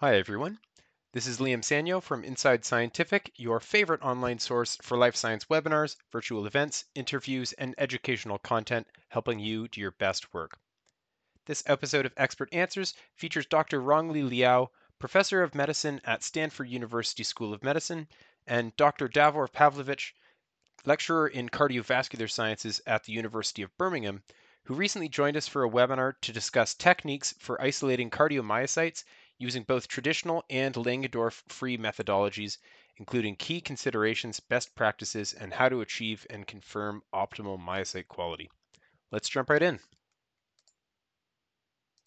Hi, everyone. This is Liam Sanyo from Inside Scientific, your favorite online source for life science webinars, virtual events, interviews, and educational content helping you do your best work. This episode of Expert Answers features Dr. Ronglih Liao, professor of medicine at Stanford University School of Medicine, and Dr. Davor Pavlovic, lecturer in cardiovascular sciences at the University of Birmingham, who recently joined us for a webinar to discuss techniques for isolating cardiomyocytes using both traditional and Langendorff-free methodologies, including key considerations, best practices, and how to achieve and confirm optimal myocyte quality. Let's jump right in.